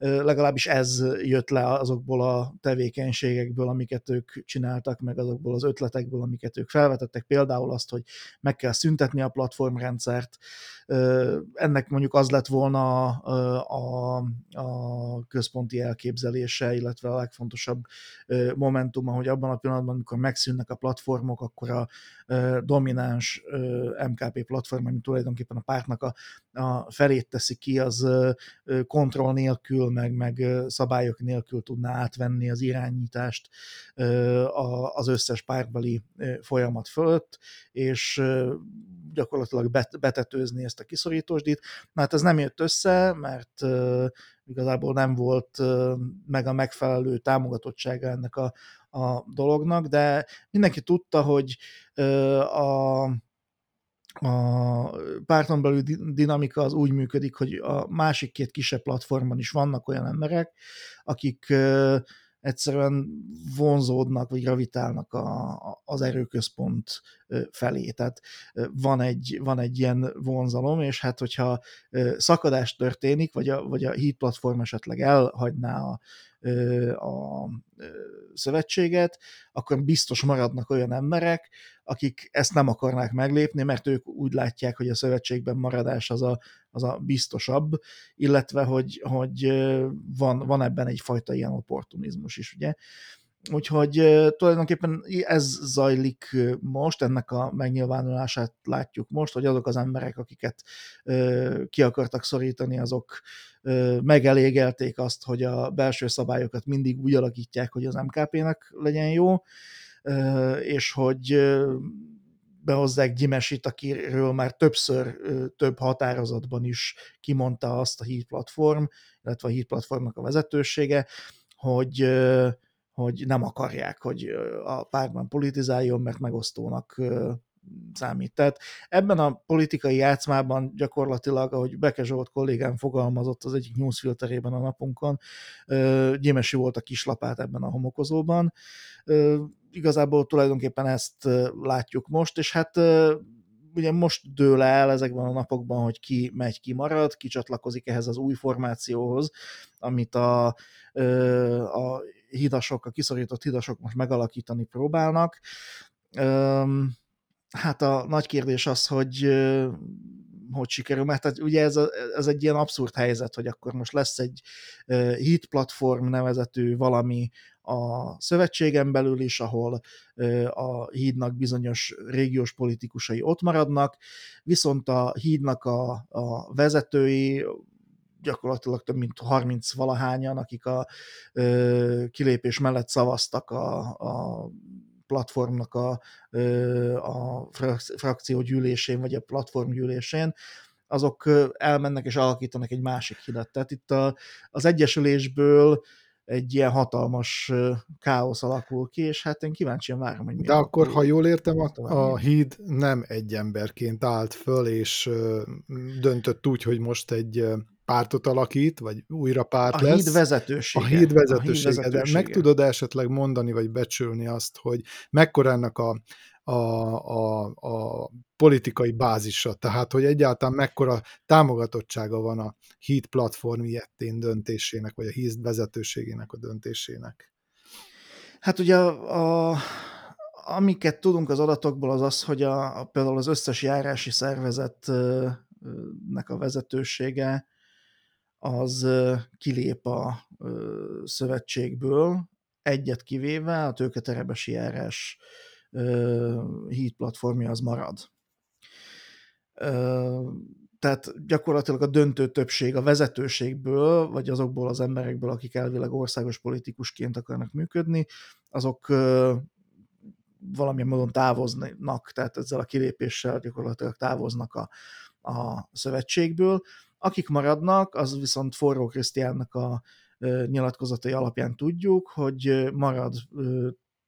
legalábbis ez jött le azokból a tevékenységekből, amiket ők csináltak, meg azokból az ötletekből, amiket ők felvetettek, például azt, hogy meg kell szüntetni a platformrendszert, ennek mondjuk az lett volna a, a, a központi elképzelése, illetve a legfontosabb momentuma, hogy abban a pillanatban, amikor megszűnnek a platformok, akkor a domináns MKP platform, ami tulajdonképpen a pártnak a, a felét teszi ki, az kontroll nélkül meg, meg szabályok nélkül tudná átvenni az irányítást az összes pártbeli folyamat fölött, és gyakorlatilag betetőzni ezt a kiszorítósdit. Na hát ez nem jött össze, mert igazából nem volt meg a megfelelő támogatottsága ennek a, a dolognak, de mindenki tudta, hogy a a párton belül dinamika az úgy működik, hogy a másik két kisebb platformon is vannak olyan emberek, akik egyszerűen vonzódnak, vagy gravitálnak a, az erőközpont felé. Tehát van egy, van egy ilyen vonzalom, és hát hogyha szakadás történik, vagy a, vagy a Heat platform esetleg elhagyná a, a szövetséget, akkor biztos maradnak olyan emberek, akik ezt nem akarnák meglépni, mert ők úgy látják, hogy a szövetségben maradás az a, az a biztosabb, illetve hogy, hogy van, van ebben egyfajta ilyen opportunizmus is, ugye. Úgyhogy tulajdonképpen ez zajlik most, ennek a megnyilvánulását látjuk most, hogy azok az emberek, akiket ki akartak szorítani, azok megelégelték azt, hogy a belső szabályokat mindig úgy alakítják, hogy az MKP-nek legyen jó, és hogy behozzák Gyimesit, akiről már többször több határozatban is kimondta azt a Heat platform, illetve a Heat platformnak a vezetősége, hogy hogy nem akarják, hogy a pártban politizáljon, mert megosztónak számít. Tehát ebben a politikai játszmában gyakorlatilag, ahogy Beke Zsolt kollégám fogalmazott az egyik newsfilterében a napunkon, gyémesi volt a kislapát ebben a homokozóban. Igazából tulajdonképpen ezt látjuk most, és hát ugye most dől el ezekben a napokban, hogy ki megy, ki marad, ki csatlakozik ehhez az új formációhoz, amit a, a hidasok, a kiszorított hidasok most megalakítani próbálnak. Hát a nagy kérdés az, hogy hogy sikerül, mert hát ugye ez, a, ez egy ilyen abszurd helyzet, hogy akkor most lesz egy hit platform nevezetű valami a szövetségen belül is, ahol a hídnak bizonyos régiós politikusai ott maradnak, viszont a hídnak a, a vezetői gyakorlatilag több mint 30 valahányan, akik a ö, kilépés mellett szavaztak a, a platformnak a, a frakció gyűlésén, vagy a platform gyűlésén, azok elmennek és alakítanak egy másik hidat. Tehát itt a, az egyesülésből egy ilyen hatalmas káosz alakul ki, és hát én kíváncsian várom, hogy mi De akkor, ha jól értem, a, a híd nem egy emberként állt föl, és döntött úgy, hogy most egy pártot alakít, vagy újra párt a lesz. Híd vezetősége. A híd vezetősége. A híd vezetősége. De meg tudod esetleg mondani, vagy becsülni azt, hogy mekkora ennek a, a, a, a politikai bázisa, tehát hogy egyáltalán mekkora támogatottsága van a híd platform ilyettén döntésének, vagy a híd vezetőségének a döntésének. Hát ugye a, a, amiket tudunk az adatokból az az, hogy a, a, például az összes járási szervezetnek a vezetősége az kilép a szövetségből, egyet kivéve, a tőketerebesi járás híd platformja az marad. Tehát gyakorlatilag a döntő többség a vezetőségből, vagy azokból az emberekből, akik elvileg országos politikusként akarnak működni, azok valamilyen módon távoznak, tehát ezzel a kilépéssel gyakorlatilag távoznak a, a szövetségből. Akik maradnak, az viszont Forró Krisztiánnak a nyilatkozatai alapján tudjuk, hogy marad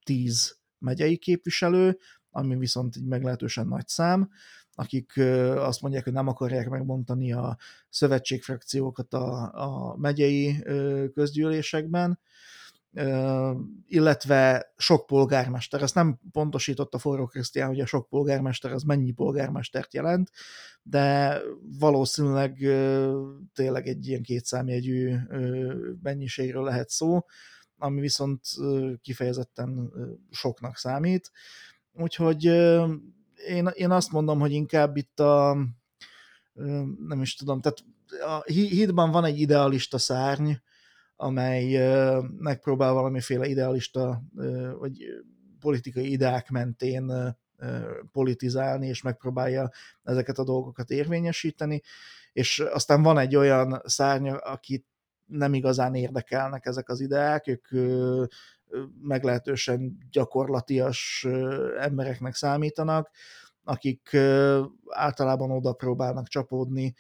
tíz megyei képviselő, ami viszont egy meglehetősen nagy szám, akik azt mondják, hogy nem akarják megbontani a szövetségfrakciókat a, a megyei közgyűlésekben, illetve sok polgármester. Ezt nem pontosította Forró Krisztián, hogy a sok polgármester az mennyi polgármestert jelent, de valószínűleg tényleg egy ilyen kétszámjegyű mennyiségről lehet szó, ami viszont kifejezetten soknak számít. Úgyhogy én, én azt mondom, hogy inkább itt a nem is tudom, tehát a hídban van egy idealista szárny, amely megpróbál valamiféle idealista vagy politikai ideák mentén politizálni, és megpróbálja ezeket a dolgokat érvényesíteni, és aztán van egy olyan szárny, akit nem igazán érdekelnek ezek az ideák, ők meglehetősen gyakorlatias embereknek számítanak, akik általában oda próbálnak csapódni,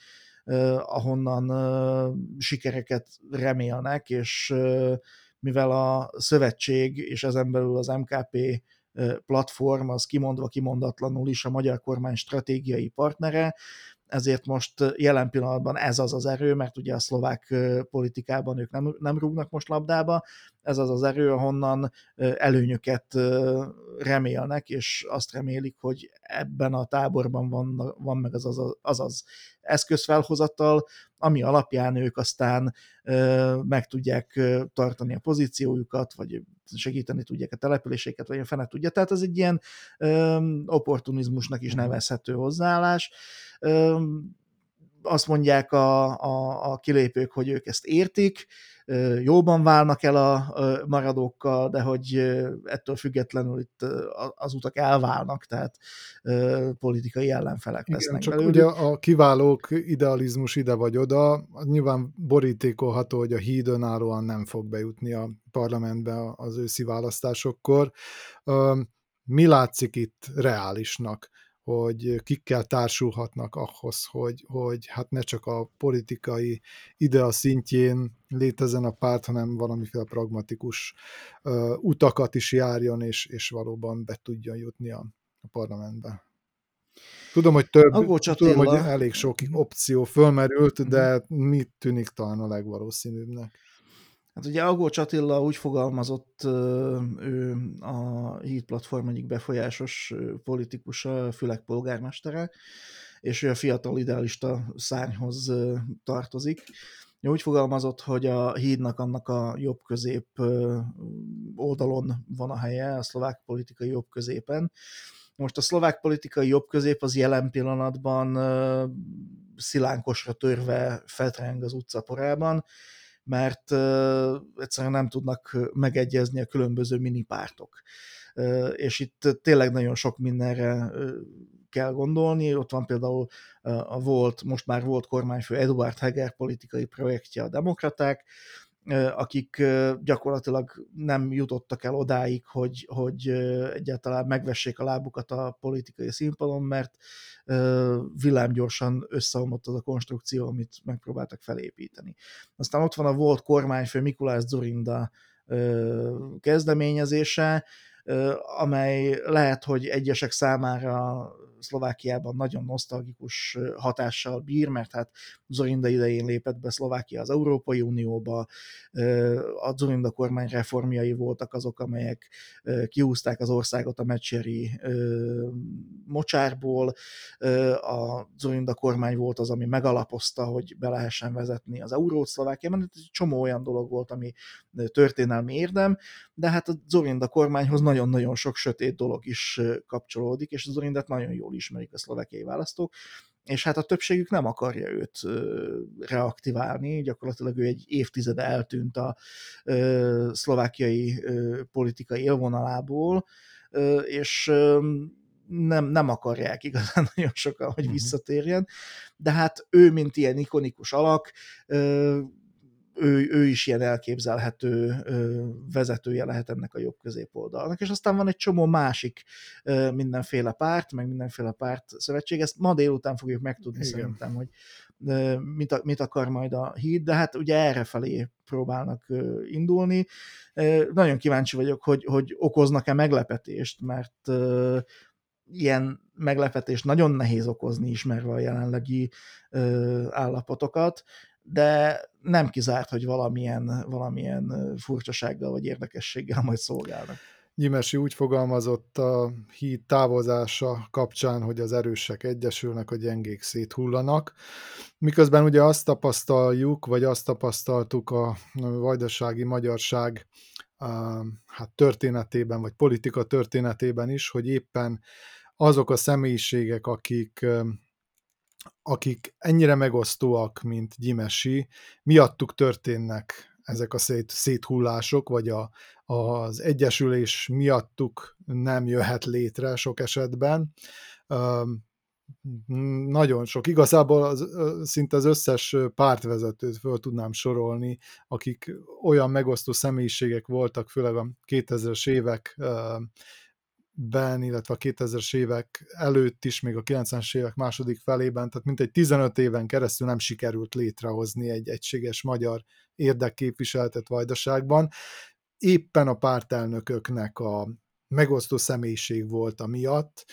ahonnan sikereket remélnek, és mivel a szövetség és ezen belül az MKP platform az kimondva kimondatlanul is a magyar kormány stratégiai partnere, ezért most jelen pillanatban ez az az erő, mert ugye a szlovák politikában ők nem, nem rúgnak most labdába, ez az az erő, ahonnan előnyöket remélnek, és azt remélik, hogy ebben a táborban van, van meg az az, az, az eszközfelhozattal, ami alapján ők aztán meg tudják tartani a pozíciójukat, vagy segíteni tudják a településeket, vagy a fene tudja. Tehát ez egy ilyen opportunizmusnak is mhm. nevezhető hozzáállás azt mondják a, a, a kilépők, hogy ők ezt értik, jóban válnak el a maradókkal, de hogy ettől függetlenül itt az utak elválnak, tehát politikai ellenfelek Igen, lesznek csak belőlük. ugye a kiválók idealizmus ide vagy oda, nyilván borítékolható, hogy a híd önállóan nem fog bejutni a parlamentbe az őszi választásokkor. Mi látszik itt reálisnak? Hogy kikkel társulhatnak ahhoz, hogy, hogy hát ne csak a politikai idea szintjén létezzen a párt, hanem valamiféle pragmatikus uh, utakat is járjon, és, és valóban be tudjon jutni a, a parlamentbe. Tudom, hogy több, tudom, hogy elég sok opció fölmerült, de mhm. mit tűnik talán a legvalószínűbbnek? Hát ugye Agócs Attila úgy fogalmazott, ő a Híd Platform egyik befolyásos politikusa, Fülek polgármestere, és ő a fiatal idealista szárnyhoz tartozik. Úgy fogalmazott, hogy a hídnak annak a jobb-közép oldalon van a helye, a szlovák politikai jobb-középen. Most a szlovák politikai jobb-közép az jelen pillanatban szilánkosra törve fetreng az utcaporában, mert egyszerűen nem tudnak megegyezni a különböző minipártok. És itt tényleg nagyon sok mindenre kell gondolni. Ott van például a volt, most már volt kormányfő Eduard Heger politikai projektje a demokraták, akik gyakorlatilag nem jutottak el odáig, hogy, hogy egyáltalán megvessék a lábukat a politikai színpadon, mert villámgyorsan összeomlott az a konstrukció, amit megpróbáltak felépíteni. Aztán ott van a volt kormányfő Mikulás Zorinda kezdeményezése, amely lehet, hogy egyesek számára Szlovákiában nagyon nosztalgikus hatással bír, mert hát Zorinda idején lépett be Szlovákia az Európai Unióba, a Zorinda kormány reformjai voltak azok, amelyek kiúzták az országot a mecseri mocsárból, a Zorinda kormány volt az, ami megalapozta, hogy be lehessen vezetni az eurót Szlovákiában, egy csomó olyan dolog volt, ami történelmi érdem, de hát a Zorinda kormányhoz nagyon-nagyon sok sötét dolog is kapcsolódik, és az Zorindát nagyon jól ismerik a szlovákiai választók, és hát a többségük nem akarja őt reaktiválni, gyakorlatilag ő egy évtizede eltűnt a szlovákiai politikai élvonalából, és nem, nem akarják igazán nagyon sokan, hogy mhm. visszatérjen, de hát ő, mint ilyen ikonikus alak, ő, ő is ilyen elképzelhető vezetője lehet ennek a jobb középoldalnak, és aztán van egy csomó másik mindenféle párt, meg mindenféle párt szövetség, ezt ma délután fogjuk megtudni Igen. szerintem, hogy mit, mit akar majd a híd, de hát ugye erre felé próbálnak indulni. Nagyon kíváncsi vagyok, hogy, hogy okoznak-e meglepetést, mert ilyen meglepetést nagyon nehéz okozni, ismerve a jelenlegi állapotokat, de nem kizárt, hogy valamilyen, valamilyen furcsasággal vagy érdekességgel majd szolgálnak. Gyimesi úgy fogalmazott a híd távozása kapcsán, hogy az erősek egyesülnek, a gyengék széthullanak. Miközben ugye azt tapasztaljuk, vagy azt tapasztaltuk a vajdasági magyarság hát történetében, vagy politika történetében is, hogy éppen azok a személyiségek, akik akik ennyire megosztóak, mint Gyimesi, miattuk történnek ezek a szét, széthullások, vagy a, az egyesülés miattuk nem jöhet létre sok esetben. Nagyon sok. Igazából az, szinte az összes pártvezetőt föl tudnám sorolni, akik olyan megosztó személyiségek voltak, főleg a 2000-es évek ben, illetve a 2000-es évek előtt is, még a 90-es évek második felében, tehát mintegy 15 éven keresztül nem sikerült létrehozni egy egységes magyar érdekképviseletet Vajdaságban. Éppen a pártelnököknek a megosztó személyiség volt a miatt,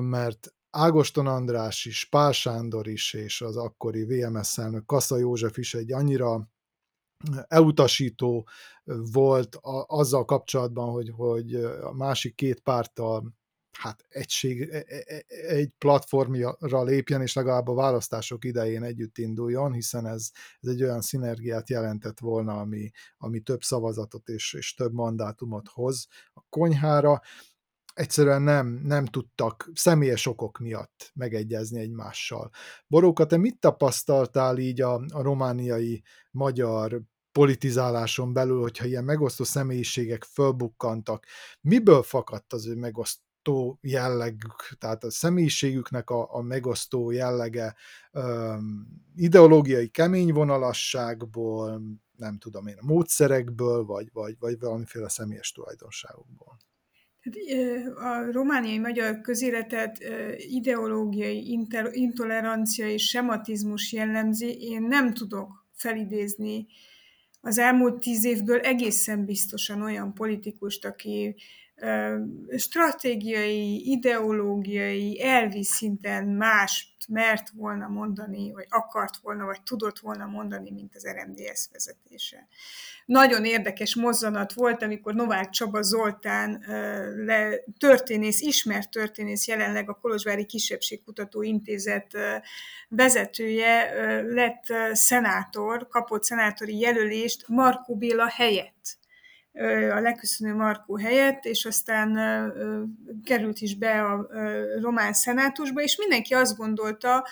mert Ágoston András is, Pál Sándor is, és az akkori VMS elnök Kassa József is egy annyira elutasító volt a, azzal kapcsolatban, hogy, hogy a másik két párttal hát egység, e, e, e, egy platformra lépjen, és legalább a választások idején együtt induljon, hiszen ez, ez egy olyan szinergiát jelentett volna, ami, ami több szavazatot és, és több mandátumot hoz a konyhára. Egyszerűen nem, nem tudtak személyes okok miatt megegyezni egymással. Boróka, te mit tapasztaltál így a, a romániai magyar politizáláson belül, hogyha ilyen megosztó személyiségek fölbukkantak, miből fakadt az ő megosztó jellegük, tehát a személyiségüknek a, a megosztó jellege um, ideológiai kemény vonalasságból, nem tudom én, a módszerekből, vagy, vagy, vagy valamiféle személyes tulajdonságokból. A romániai magyar közéletet ideológiai intolerancia és sematizmus jellemzi. Én nem tudok felidézni az elmúlt tíz évből egészen biztosan olyan politikust, aki stratégiai, ideológiai, elvi szinten mást mert volna mondani, vagy akart volna, vagy tudott volna mondani, mint az RMDS vezetése. Nagyon érdekes mozzanat volt, amikor Novák Csaba Zoltán le, történész, ismert történész, jelenleg a Kolozsvári Kisebbségkutató Intézet vezetője lett szenátor, kapott szenátori jelölést Markó Béla helyett a leköszönő Markó helyett, és aztán került is be a román szenátusba, és mindenki azt gondolta,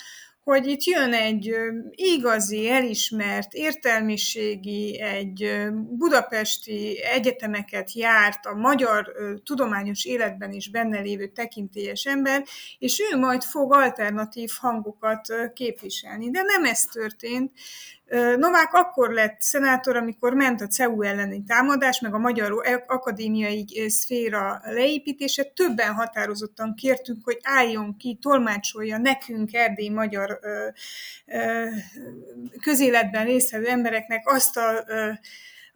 hogy itt jön egy igazi, elismert, értelmiségi, egy budapesti egyetemeket járt, a magyar tudományos életben is benne lévő tekintélyes ember, és ő majd fog alternatív hangokat képviselni. De nem ez történt. Novák akkor lett szenátor, amikor ment a CEU elleni támadás, meg a magyar akadémiai szféra leépítése. Többen határozottan kértünk, hogy álljon ki, tolmácsolja nekünk, erdély magyar közéletben résztvevő embereknek azt a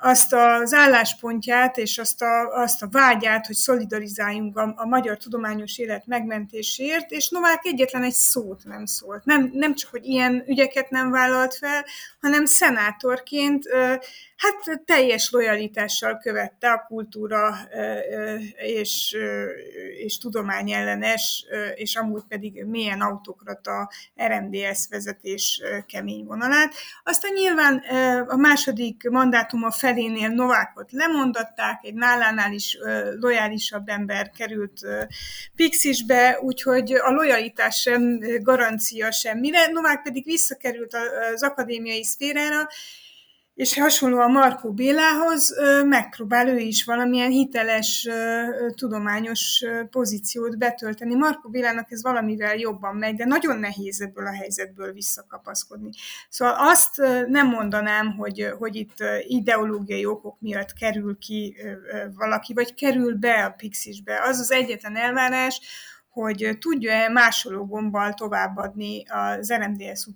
azt az álláspontját és azt a, azt a vágyát, hogy szolidarizáljunk a, a magyar tudományos élet megmentéséért, és Novák egyetlen egy szót nem szólt. Nem, nem csak, hogy ilyen ügyeket nem vállalt fel, hanem szenátorként hát teljes lojalitással követte a kultúra és, és tudomány ellenes, és amúgy pedig milyen autokrata RMDS vezetés kemény vonalát. Aztán nyilván a második mandátuma felénél Novákot lemondatták, egy nálánál is lojálisabb ember került Pixisbe, úgyhogy a lojalitás sem garancia semmire. Novák pedig visszakerült az akadémiai szférára, és hasonlóan Markó Bélához megpróbál ő is valamilyen hiteles tudományos pozíciót betölteni. Markó Bélának ez valamivel jobban megy, de nagyon nehéz ebből a helyzetből visszakapaszkodni. Szóval azt nem mondanám, hogy, hogy itt ideológiai okok miatt kerül ki valaki, vagy kerül be a Pixisbe. Az az egyetlen elvárás, hogy tudja-e másoló gombbal továbbadni az RMDS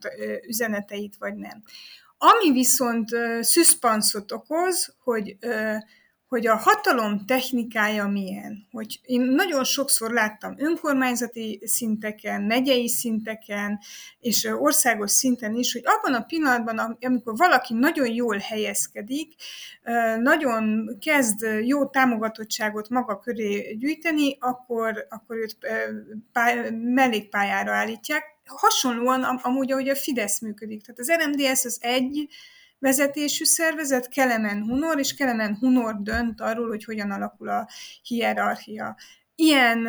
üzeneteit, vagy nem. Ami viszont szüszpanszot okoz, hogy, hogy a hatalom technikája milyen. Hogy én nagyon sokszor láttam önkormányzati szinteken, megyei szinteken, és országos szinten is, hogy abban a pillanatban, amikor valaki nagyon jól helyezkedik, nagyon kezd jó támogatottságot maga köré gyűjteni, akkor, akkor őt pály- mellékpályára állítják, hasonlóan am- amúgy, ahogy a Fidesz működik. Tehát az RMDS az egy vezetésű szervezet, Kelemen Hunor, és Kelemen Hunor dönt arról, hogy hogyan alakul a hierarchia. Ilyen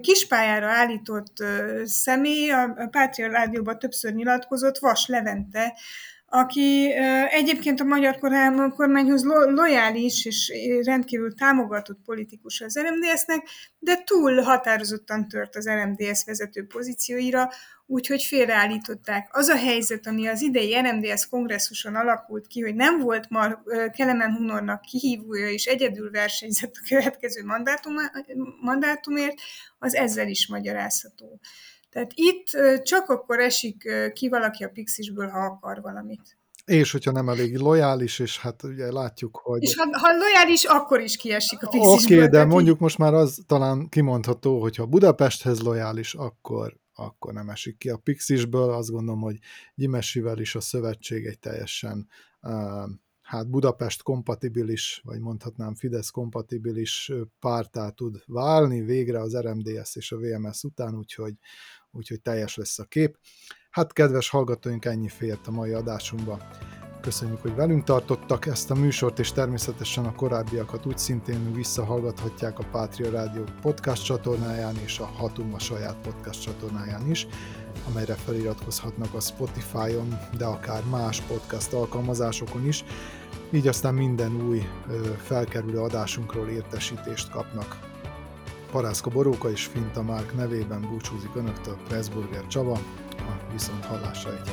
kispályára állított személy a Pátria Rádióban többször nyilatkozott, Vas Levente, aki egyébként a magyar kormányhoz lojális és rendkívül támogatott politikus az RMDS-nek, de túl határozottan tört az RMDS vezető pozícióira, úgyhogy félreállították. Az a helyzet, ami az idei RMDS kongresszuson alakult ki, hogy nem volt már Kelemen Hunornak kihívója, és egyedül versenyzett a következő mandátum, mandátumért, az ezzel is magyarázható. Tehát itt csak akkor esik ki valaki a Pixisből, ha akar valamit. És hogyha nem elég lojális, és hát ugye látjuk, hogy... És ha, ha lojális, akkor is kiesik a Pixisből. Oké, okay, de mondjuk így... most már az talán kimondható, hogy ha Budapesthez lojális, akkor akkor nem esik ki a Pixisből. Azt gondolom, hogy Gyimesivel is a szövetség egy teljesen hát Budapest kompatibilis, vagy mondhatnám Fidesz kompatibilis pártá tud válni végre az RMDS és a VMS után, úgyhogy, úgyhogy teljes lesz a kép. Hát kedves hallgatóink, ennyi fért a mai adásunkba. Köszönjük, hogy velünk tartottak ezt a műsort, és természetesen a korábbiakat úgy szintén visszahallgathatják a Pátria Rádió podcast csatornáján és a Hatum a saját podcast csatornáján is, amelyre feliratkozhatnak a Spotify-on, de akár más podcast alkalmazásokon is, így aztán minden új felkerülő adásunkról értesítést kapnak. Parászka Boróka és Finta Márk nevében búcsúzik Önöktől Pressburger Csaba, a viszont hallásra egy